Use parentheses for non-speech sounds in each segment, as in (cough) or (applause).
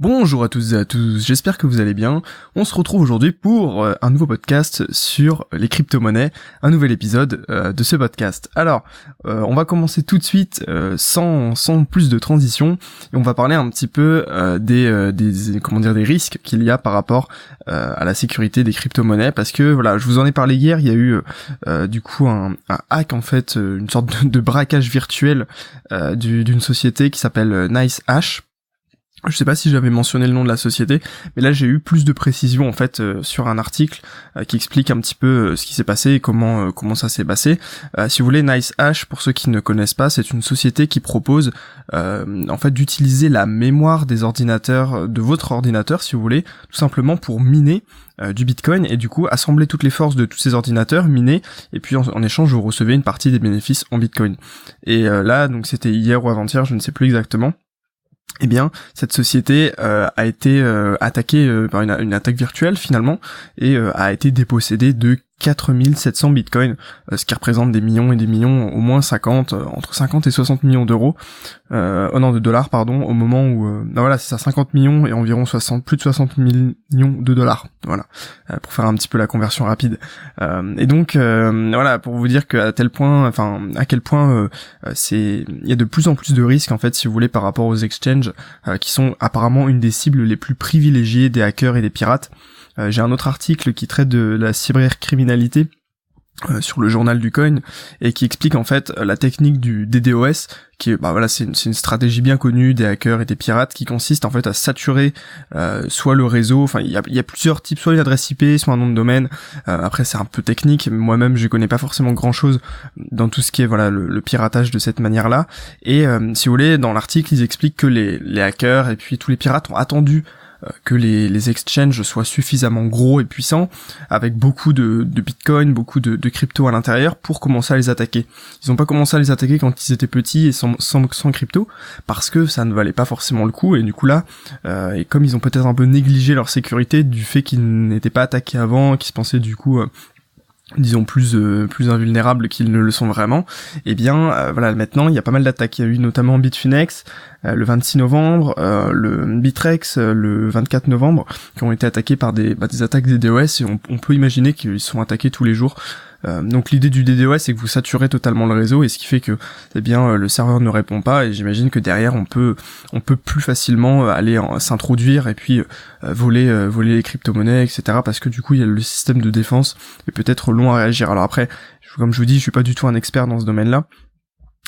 Bonjour à tous et à tous, j'espère que vous allez bien. On se retrouve aujourd'hui pour euh, un nouveau podcast sur les crypto-monnaies, un nouvel épisode euh, de ce podcast. Alors, euh, on va commencer tout de suite sans, sans plus de transition et on va parler un petit peu des, des, comment dire, des risques qu'il y a par rapport à la sécurité des crypto-monnaies parce que voilà, je vous en ai parlé hier, il y a eu du coup un, un, hack en fait, une sorte de, de braquage virtuel d'une société qui s'appelle NiceHash je sais pas si j'avais mentionné le nom de la société, mais là j'ai eu plus de précision en fait euh, sur un article euh, qui explique un petit peu euh, ce qui s'est passé et comment comment ça s'est passé. si vous voulez, NiceHash, pour ceux qui ne connaissent pas, c'est une société qui propose en fait d'utiliser la mémoire des ordinateurs de votre ordinateur, si vous voulez, tout simplement pour miner du Bitcoin et du coup assembler toutes les forces de tous ces ordinateurs, miner et puis en, en échange vous recevez une partie des bénéfices en Bitcoin. Et là donc c'était hier ou avant-hier, je ne sais plus exactement eh bien, cette société euh, a été euh, attaquée euh, par une, une, attaque virtuelle finalement et a été dépossédée de 4700 bitcoins, euh, ce qui représente des millions et des millions, au moins 50, euh, entre 50 et 60 millions d'euros, euh, oh non, de dollars, pardon, au moment où, euh, voilà, c'est ça, 50 millions et environ 60, plus de 60 millions de dollars, voilà, pour faire un petit peu la conversion rapide. et donc, voilà, pour vous dire qu'à tel point, enfin, à quel point c'est, il y a de plus en plus de risques, en fait, si vous voulez, par rapport aux exchanges, qui sont apparemment une des cibles les plus privilégiées des hackers et des pirates. Euh, j'ai un autre article qui traite de la cybercriminalité euh, sur le journal du coin et qui explique en fait la technique du DDoS qui bah voilà c'est une, stratégie bien connue des hackers et des pirates qui consiste en fait à saturer euh, soit le réseau enfin il y a, y a, plusieurs types soit une adresse IP soit un nom de domaine. Après c'est un peu technique. Moi-même je connais pas forcément grand chose dans tout ce qui est voilà le, piratage de cette manière là et si vous voulez dans l'article ils expliquent que les, les hackers et puis tous les pirates ont attendu euh, que les, les exchanges soient suffisamment gros et puissants, avec beaucoup de, de bitcoin, beaucoup de, de crypto à l'intérieur, pour commencer à les attaquer. Ils n'ont pas commencé à les attaquer quand ils étaient petits et sans, sans, sans, crypto, parce que ça ne valait pas forcément le coup, et du coup là, euh, et comme ils ont peut-être un peu négligé leur sécurité du fait qu'ils n'étaient pas attaqués avant, qu'ils se pensaient du coup euh, disons plus euh, plus invulnérables qu'ils ne le sont vraiment eh bien euh, voilà maintenant il y a pas mal d'attaques. Il y a eu notamment Bitfinex euh, le 26 novembre le Bitrex le 24 novembre qui ont été attaqués par des bah, des attaques des DOS et on, on peut imaginer qu'ils sont attaqués tous les jours euh, donc l'idée du DDoS c'est que vous saturez totalement le réseau et ce qui fait que eh bien euh, le serveur ne répond pas et j'imagine que derrière on peut on peut plus facilement euh, aller s'introduire et puis voler voler les crypto-monnaies etc parce que du coup il y a le système de défense et peut-être long à réagir. Alors après comme je vous dis je suis pas du tout un expert dans ce domaine là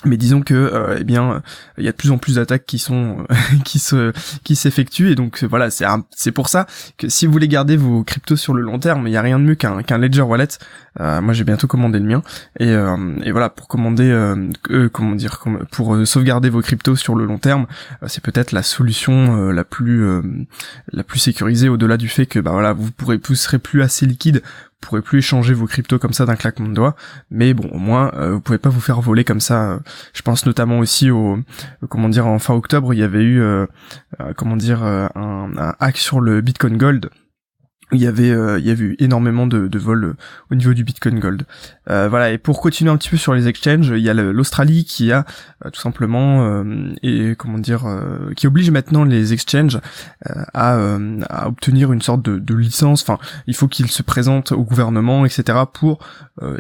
mais disons que euh, eh bien il y a de plus en plus d'attaques qui sont (laughs) qui se qui s'effectuent. Et donc voilà c'est c'est pour ça que si vous voulez garder vos cryptos sur le long terme il y a rien de mieux qu'un qu'un ledger wallet. Euh, moi j'ai bientôt commandé le mien. Et, euh, et voilà pour commander euh, comment dire pour sauvegarder vos cryptos sur le long terme c'est peut-être la solution la plus la plus sécurisée au-delà du fait que bah voilà vous pourrez vous serez plus assez liquide pourrez plus échanger vos cryptos comme ça d'un claquement de doigts, mais bon, au moins, euh, vous pouvez pas vous faire voler comme ça. Je pense notamment aussi au, comment dire, en fin octobre, il y avait eu, euh, euh, comment dire, un, un, hack sur le Bitcoin Gold il y avait euh, il y avait eu énormément de, de vols euh, au niveau du Bitcoin Gold. Euh, voilà et pour continuer un petit peu sur les exchanges, il y a l'Australie qui a tout simplement et comment dire qui oblige maintenant les exchanges à, à obtenir une sorte de, de licence. Enfin, il faut qu'ils se présentent au gouvernement, etc. pour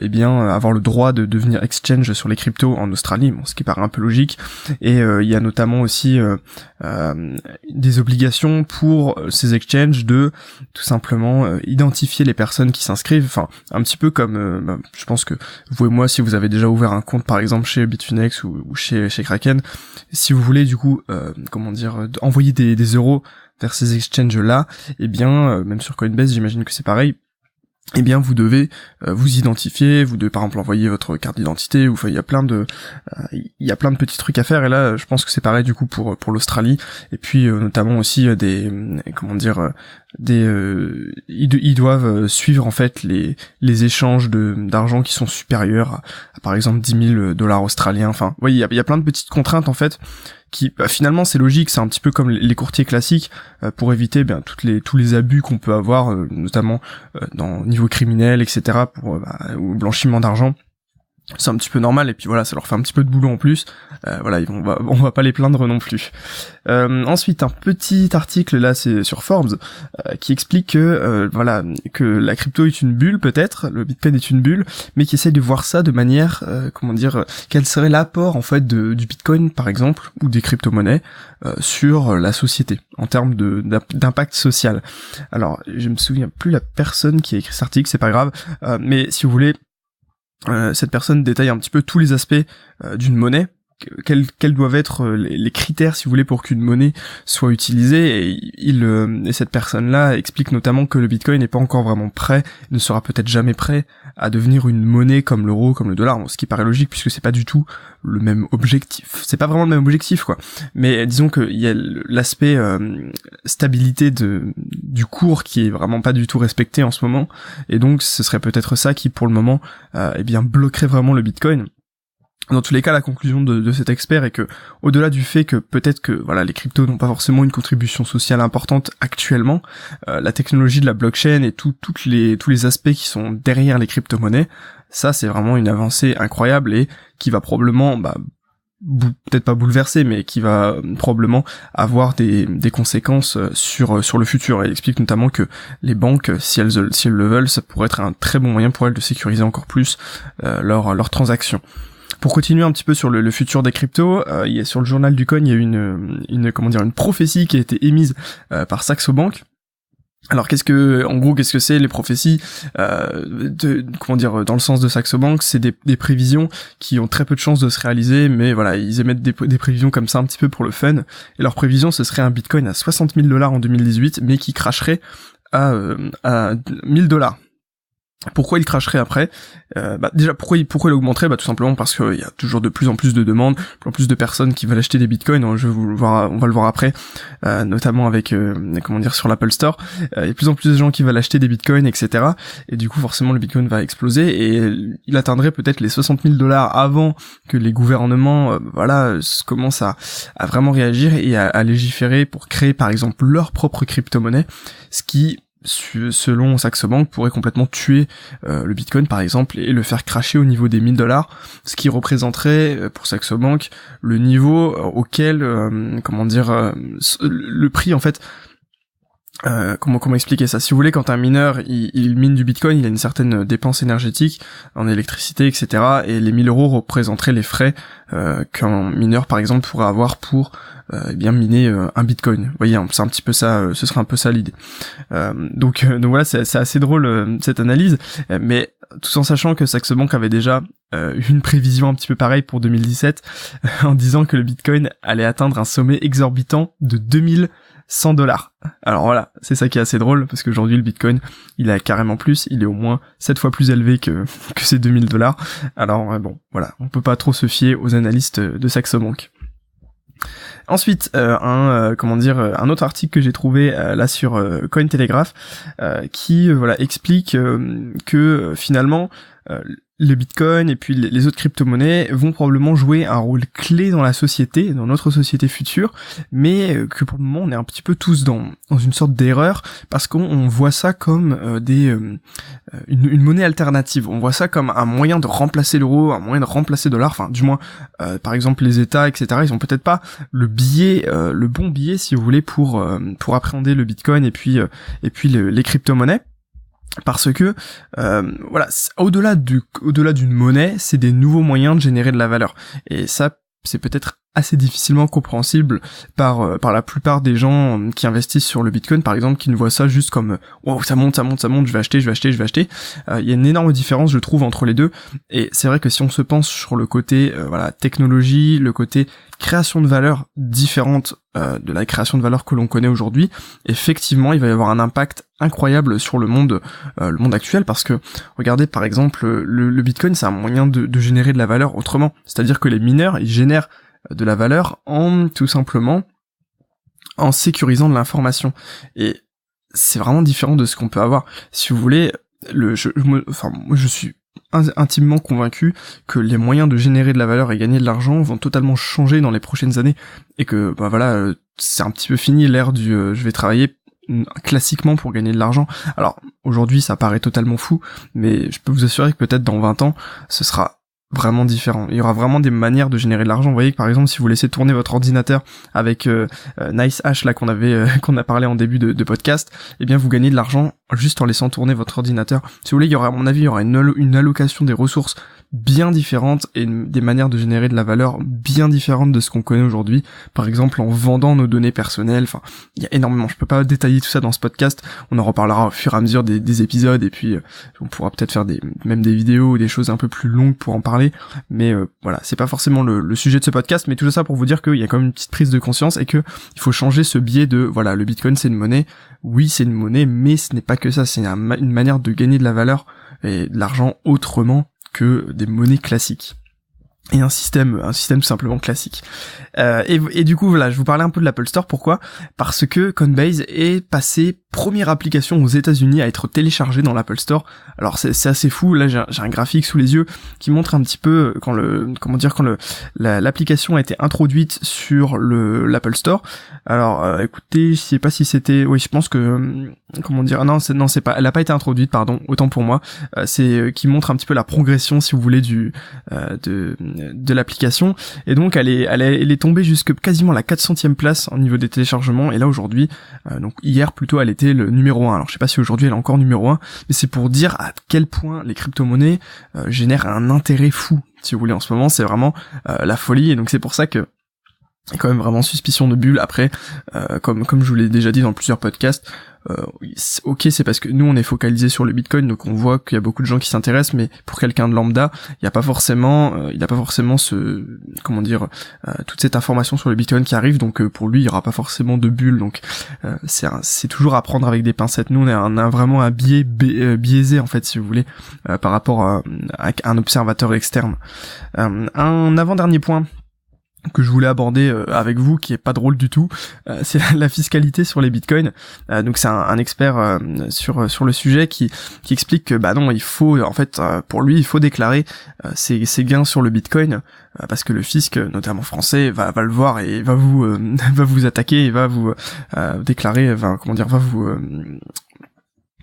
eh bien avoir le droit de devenir exchange sur les cryptos en Australie. Bon, ce qui paraît un peu logique. Et il y a notamment aussi des obligations pour ces exchanges de tout simplement euh, identifier les personnes qui s'inscrivent, enfin un petit peu comme, euh, bah, je pense que vous et moi, si vous avez déjà ouvert un compte par exemple chez Bitfinex ou, chez, chez Kraken, si vous voulez du coup, euh, comment dire, envoyer des, des euros vers ces exchanges là, et eh bien même sur Coinbase, j'imagine que c'est pareil eh bien vous devez euh, vous identifier, vous devez par exemple envoyer votre carte d'identité, ou enfin il y a plein de euh, il y a plein de petits trucs à faire et là je pense que c'est pareil du coup pour pour l'Australie et puis euh, notamment aussi des comment dire des ils, doivent suivre en fait les les échanges d'argent qui sont supérieurs à, par exemple 10 000 dollars australiens. Enfin, voyez, il y a, plein de petites contraintes en fait qui bah, finalement c'est logique, c'est un petit peu comme les courtiers classiques euh, pour éviter bien toutes les tous les abus qu'on peut avoir, euh, notamment euh, dans niveau criminel, etc. pour bah, ou blanchiment d'argent. C'est un petit peu normal et puis voilà ça leur fait un petit peu de boulot en plus. Euh, voilà on va on va pas les plaindre non plus. Euh, ensuite un petit article là c'est sur Forbes euh, qui explique que voilà que la crypto est une bulle peut-être le Bitcoin est une bulle mais qui essaie de voir ça de manière comment dire quel serait l'apport en fait de, du Bitcoin par exemple ou des crypto-monnaies sur la société en termes de d'impact social. Alors je me souviens plus la personne qui a écrit cet article c'est pas grave mais si vous voulez cette personne détaille un petit peu tous les aspects euh, d'une monnaie, quels, doivent être euh, les, critères, si vous voulez, pour qu'une monnaie soit utilisée. Et, il, et cette personne-là explique notamment que le Bitcoin n'est pas encore vraiment prêt, ne sera peut-être jamais prêt à devenir une monnaie comme l'euro, comme le dollar, ce qui paraît logique puisque c'est pas du tout le même objectif. C'est pas vraiment le même objectif, quoi. Mais disons qu'il y a l'aspect stabilité de du cours qui est vraiment pas du tout respecté en ce moment, et donc ce serait peut-être ça qui, pour le moment, euh, eh bien bloquerait vraiment le Bitcoin. Dans tous les cas, la conclusion de, cet expert est que, au-delà du fait que peut-être que voilà les cryptos n'ont pas forcément une contribution sociale importante actuellement, euh, la technologie de la blockchain et tout, toutes les tous les aspects qui sont derrière les crypto-monnaies, ça c'est vraiment une avancée incroyable et qui va probablement bah, peut-être pas bouleverser, mais qui va euh, probablement avoir des, des conséquences euh, sur euh, sur le futur. Elle explique notamment que les banques, si elles si elles le veulent, ça pourrait être un très bon moyen pour elles de sécuriser encore plus euh, leurs leur transactions. Pour continuer un petit peu sur le, futur des cryptos, il y a sur le journal du coin, il y a une, une comment dire une prophétie qui a été émise par Saxo Bank alors qu'est-ce que, en gros, qu'est-ce que c'est les prophéties euh, de, Comment dire, dans le sens de Saxo Bank, c'est des, des, prévisions qui ont très peu de chances de se réaliser, mais voilà, ils émettent des, des, prévisions comme ça un petit peu pour le fun. Et leur prévision, ce serait un Bitcoin à 60 000 dollars en 2018, mais qui cracherait à, euh, à 1000 dollars. Pourquoi il cracherait après euh, bah, Déjà, pourquoi il, pourquoi il augmenterait bah, Tout simplement parce qu'il y a toujours de plus en plus de demandes, de plus en plus de personnes qui veulent acheter des bitcoins. Hein, je vais vous le voir, on va le voir après, euh, notamment avec, euh, comment dire, sur l'Apple Store. Il y a plus en plus de gens qui veulent acheter des bitcoins, etc. Et du coup, forcément, le bitcoin va exploser et il atteindrait peut-être les 60 000 dollars avant que les gouvernements, voilà, commencent à, à, vraiment réagir et à, à légiférer pour créer, par exemple, leur propre crypto-monnaie, ce qui selon Saxo Bank, pourrait complètement tuer euh, le Bitcoin par exemple et le faire cracher au niveau des 1000 dollars, ce qui représenterait euh, pour Saxo Bank le niveau euh, auquel, comment dire, le prix en fait. Comment comment expliquer ça? Si vous voulez, quand un mineur il, mine du Bitcoin, il a une certaine dépense énergétique en électricité, etc. Et les 1000 euros représenteraient les frais qu'un mineur, par exemple, pourrait avoir pour euh, eh bien miner euh, un bitcoin. Vous voyez, c'est un petit peu ça, euh, ce serait un peu ça l'idée. donc, donc voilà, c'est assez drôle cette analyse, mais tout en sachant que Saxo Bank avait déjà une prévision un petit peu pareille pour 2017 (laughs) en disant que le Bitcoin allait atteindre un sommet exorbitant de 2100 dollars. Alors voilà, c'est ça qui est assez drôle parce qu'aujourd'hui le Bitcoin, il a carrément plus, il est au moins 7 fois plus élevé que (laughs) que ces 2000 dollars. Alors bon, voilà, on peut pas trop se fier aux analystes de Saxo Bank. Ensuite, euh, un euh, comment dire, euh, un autre article que j'ai trouvé là sur Cointelegraph qui voilà explique que finalement le Bitcoin et puis les autres crypto-monnaies vont probablement jouer un rôle clé dans la société, dans notre société future, mais euh, que pour le moment on est un petit peu tous dans, dans une sorte d'erreur parce qu'on voit ça comme euh, des euh, une, monnaie alternative. On voit ça comme un moyen de remplacer l'euro, un moyen de remplacer le dollar. Enfin, du moins, par exemple les États, etc. Ils ont peut-être pas le billet, le bon billet si vous voulez pour pour appréhender le Bitcoin et puis et puis les crypto-monnaies parce que euh, voilà au-delà du au-delà d'une monnaie c'est des nouveaux moyens de générer de la valeur. Et ça c'est peut-être assez difficilement compréhensible par euh, par la plupart des gens euh, qui investissent sur le Bitcoin par exemple qui ne voient ça juste comme wow ça monte ça monte ça monte je vais acheter je vais acheter je vais acheter. Il y a une énorme différence je trouve entre les deux. Et c'est vrai que si on se pense sur le côté voilà technologie le côté création de valeur différente euh, de la création de valeur que l'on connaît aujourd'hui, effectivement, il va y avoir un impact incroyable sur le monde, euh, le monde actuel, parce que regardez par exemple le, Bitcoin, c'est un moyen de, générer de la valeur autrement, c'est-à-dire que les mineurs ils génèrent de la valeur en tout simplement en sécurisant de l'information et c'est vraiment différent de ce qu'on peut avoir. Si vous voulez, le, je, enfin, moi je suis intimement convaincu que les moyens de générer de la valeur et gagner de l'argent vont totalement changer dans les prochaines années et que bah voilà euh, c'est un petit peu fini l'ère du euh, je vais travailler classiquement pour gagner de l'argent. Alors aujourd'hui ça paraît totalement fou, mais je peux vous assurer que peut-être dans 20 ans ce sera vraiment différents. Il y aura vraiment des manières de générer de l'argent. Vous voyez que par exemple, si vous laissez tourner votre ordinateur avec euh, euh, Nice là qu'on avait euh, (laughs) qu'on a parlé en début de, podcast, eh bien vous gagnez de l'argent juste en laissant tourner votre ordinateur. Si vous voulez, il y aura à mon avis, il y aura une allocation des ressources bien différentes et des manières de générer de la valeur bien différentes de ce qu'on connaît aujourd'hui. Par exemple, en vendant nos données personnelles. Enfin, il y a énormément. Je peux pas détailler tout ça dans ce podcast. On en reparlera au fur et à mesure des, des épisodes et puis euh, on pourra peut-être faire des même des vidéos ou des choses un peu plus longues pour en parler. Mais euh, voilà, c'est pas forcément le, le, sujet de ce podcast, mais tout ça pour vous dire qu'il y a quand même une petite prise de conscience et que il faut changer ce biais de voilà, le Bitcoin c'est une monnaie. Oui, c'est une monnaie, mais ce n'est pas que ça. C'est une manière de gagner de la valeur et de l'argent autrement que des monnaies classiques et un système un système simplement classique euh, et, du coup voilà je vous parlais un peu de l'Apple Store pourquoi? Parce que Coinbase est passé première application aux États-Unis à être téléchargée dans l'Apple Store. Alors c'est assez fou. Là, j'ai un, graphique sous les yeux qui montre un petit peu euh, quand le comment dire quand le l'application a été introduite sur le l'Apple Store. Alors euh, écoutez, je sais pas si c'était oui, je pense que euh, comment dire non, non, c'est pas elle a pas été introduite, pardon, autant pour moi. c'est qui montre un petit peu la progression si vous voulez du de de l'application et donc elle est tombée jusque quasiment la 400e place au niveau des téléchargements et là aujourd'hui donc hier plutôt elle était le numéro 1. Alors je sais pas si aujourd'hui elle est encore numéro 1, mais c'est pour dire à quel point les crypto-monnaies euh, génèrent un intérêt fou. Si vous voulez, en ce moment, c'est vraiment euh, la folie, et donc c'est pour ça que quand même vraiment suspicion de bulle. Après, euh, comme comme je vous l'ai déjà dit dans plusieurs podcasts, euh, ok c'est parce que nous on est focalisé sur le Bitcoin, donc on voit qu'il y a beaucoup de gens qui s'intéressent, mais pour quelqu'un de lambda, il n'y a pas forcément, euh, il n'y a pas forcément ce, comment dire, euh, toute cette information sur le Bitcoin qui arrive, donc pour lui il n'y aura pas forcément de bulle, donc c'est c'est toujours à prendre avec des pincettes. Nous on a, a vraiment un biais biaisé en fait si vous voulez par rapport à, à, un observateur externe. un avant dernier point que je voulais aborder euh, avec vous, qui est pas drôle du tout, euh, (laughs) c'est la fiscalité sur les bitcoins. Euh, donc c'est un, expert sur sur le sujet qui qui explique que bah non, il faut en fait pour lui il faut déclarer ses, ses gains sur le bitcoin parce que le fisc, notamment français, va va le voir et va vous (laughs) va vous attaquer et va vous déclarer, va comment dire, va vous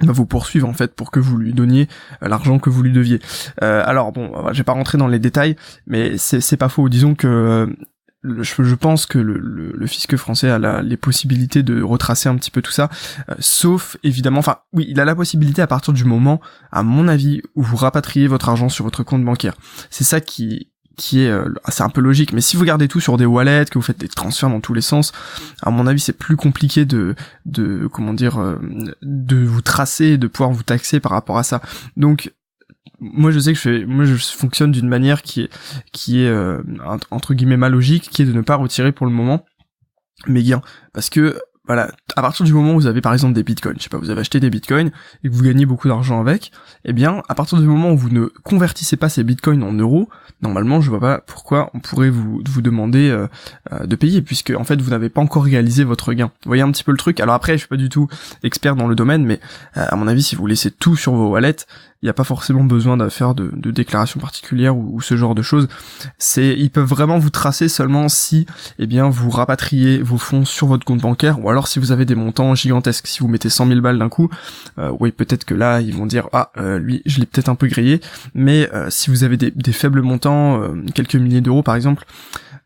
vous poursuivre en fait pour que vous lui donniez l'argent que vous lui deviez. Euh, alors bon, je pas rentrer dans les détails, mais c'est pas faux. Disons que je, pense que le, le, fisc français a les possibilités de retracer un petit peu tout ça, euh, sauf évidemment, enfin oui, il a la possibilité à partir du moment, à mon avis, où vous rapatriez votre argent sur votre compte bancaire. C'est ça qui qui est euh, c'est un peu logique mais si vous gardez tout sur des wallets que vous faites des transferts dans tous les sens à mon avis c'est plus compliqué de de comment dire euh, de vous tracer de pouvoir vous taxer par rapport à ça. Donc moi je sais que je fais, moi je fonctionne d'une manière qui est qui est euh, entre guillemets ma logique qui est de ne pas retirer pour le moment mes gains. Parce que voilà, à partir du moment où vous avez par exemple des bitcoins, je sais pas, vous avez acheté des bitcoins et que vous gagnez beaucoup d'argent avec, eh bien, à partir du moment où vous ne convertissez pas ces bitcoins en euros, normalement, je vois pas pourquoi on pourrait vous, vous demander euh, euh, de payer, puisque en fait, vous n'avez pas encore réalisé votre gain. Vous voyez un petit peu le truc. Alors après, je suis pas du tout expert dans le domaine, mais euh, à mon avis, si vous laissez tout sur vos wallets, il n'y a pas forcément besoin de faire de, de déclaration particulière ou, ce genre de choses. C'est, ils peuvent vraiment vous tracer seulement si, eh bien, vous rapatriez vos fonds sur votre compte bancaire, ou alors si vous avez des montants gigantesques. Si vous mettez 100 000 balles d'un coup, euh, oui, peut-être que là, ils vont dire, ah, euh, lui, je l'ai peut-être un peu grillé. Mais euh, si vous avez des, faibles montants, quelques milliers d'euros par exemple,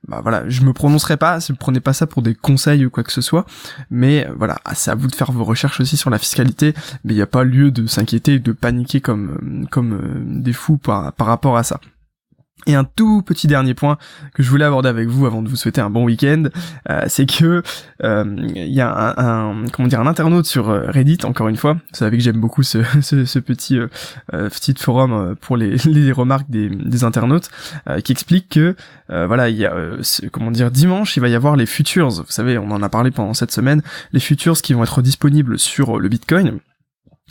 bah voilà, je me prononcerai pas, ne prenez pas ça pour des conseils ou quoi que ce soit, mais voilà, c'est à vous de faire vos recherches aussi sur la fiscalité, mais il n'y a pas lieu de s'inquiéter et de paniquer comme comme des fous par, par rapport à ça. Et un tout petit dernier point que je voulais aborder avec vous avant de vous souhaiter un bon week-end, euh, c'est que euh, il y a un, comment dire un internaute sur euh, Reddit encore une fois. Vous savez que j'aime beaucoup ce, (laughs) ce, petit petit forum pour les, (laughs) les remarques des, des internautes qui explique que voilà il y a comment dire dimanche il va y avoir les futures. Vous savez on en a parlé pendant cette semaine les futures qui vont être disponibles sur le Bitcoin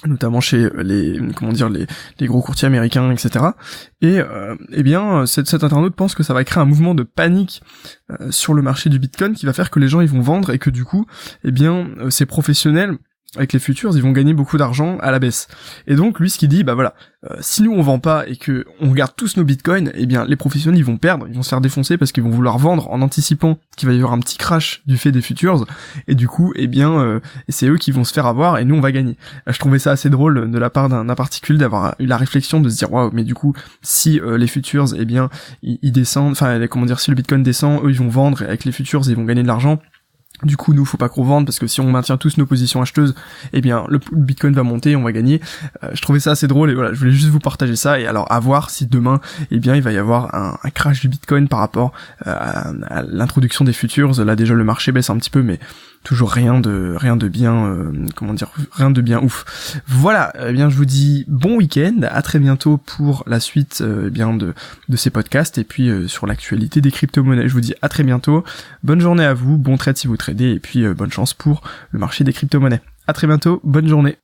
notamment chez les comment dire les, les gros courtiers américains etc et euh, eh bien cet, cet internaute pense que ça va créer un mouvement de panique euh, sur le marché du bitcoin qui va faire que les gens ils vont vendre et que du coup eh bien euh, ces professionnels avec les futures, ils vont gagner beaucoup d'argent à la baisse. Et donc lui ce qu'il dit, bah voilà, euh, si nous on vend pas et que on garde tous nos bitcoins, eh bien les professionnels ils vont perdre, ils vont se faire défoncer parce qu'ils vont vouloir vendre en anticipant qu'il va y avoir un petit crash du fait des futures et du coup eh bien euh, c'est eux qui vont se faire avoir et nous on va gagner. je trouvais ça assez drôle de la part d'un particulier d'avoir eu la réflexion de se dire waouh mais du coup si euh, les futures eh bien ils, descendent, enfin comment dire si le bitcoin descend, eux ils vont vendre et avec les futures ils vont gagner de l'argent du coup, nous, faut pas qu'on vende parce que si on maintient tous nos positions acheteuses, eh bien, le Bitcoin va monter, on va gagner. Euh, je trouvais ça assez drôle et voilà, je voulais juste vous partager ça et alors à voir si demain, eh bien, il va y avoir un, crash du Bitcoin par rapport euh, à l'introduction des futures. Là, déjà, le marché baisse un petit peu, mais toujours rien de rien de bien euh, comment dire rien de bien ouf. Voilà eh bien je vous dis bon week-end à très bientôt pour la suite euh, eh bien de de ces podcasts et puis euh, sur l'actualité des crypto-monnaies. Je vous dis à très bientôt. Bonne journée à vous bon trade si vous tradez et puis bonne chance pour le marché des crypto-monnaies. À très bientôt bonne journée